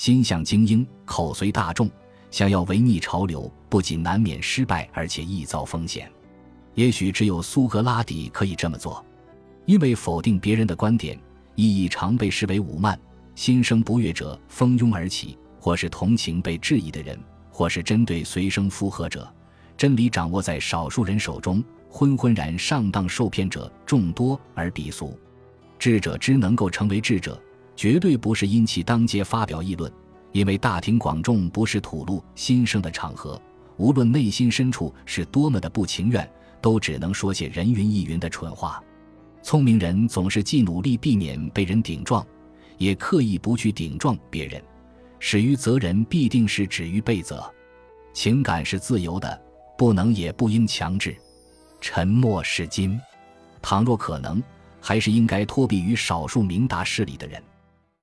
心向精英，口随大众，想要违逆潮流，不仅难免失败，而且易遭风险。也许只有苏格拉底可以这么做，因为否定别人的观点，意义常被视为武慢。心生不悦者蜂拥而起，或是同情被质疑的人，或是针对随声附和者。真理掌握在少数人手中，昏昏然上当受骗者众多而鄙俗。智者之能够成为智者。绝对不是因其当街发表议论，因为大庭广众不是吐露心声的场合。无论内心深处是多么的不情愿，都只能说些人云亦云的蠢话。聪明人总是既努力避免被人顶撞，也刻意不去顶撞别人。始于责人，必定是止于被责。情感是自由的，不能也不应强制。沉默是金。倘若可能，还是应该托庇于少数明达事理的人。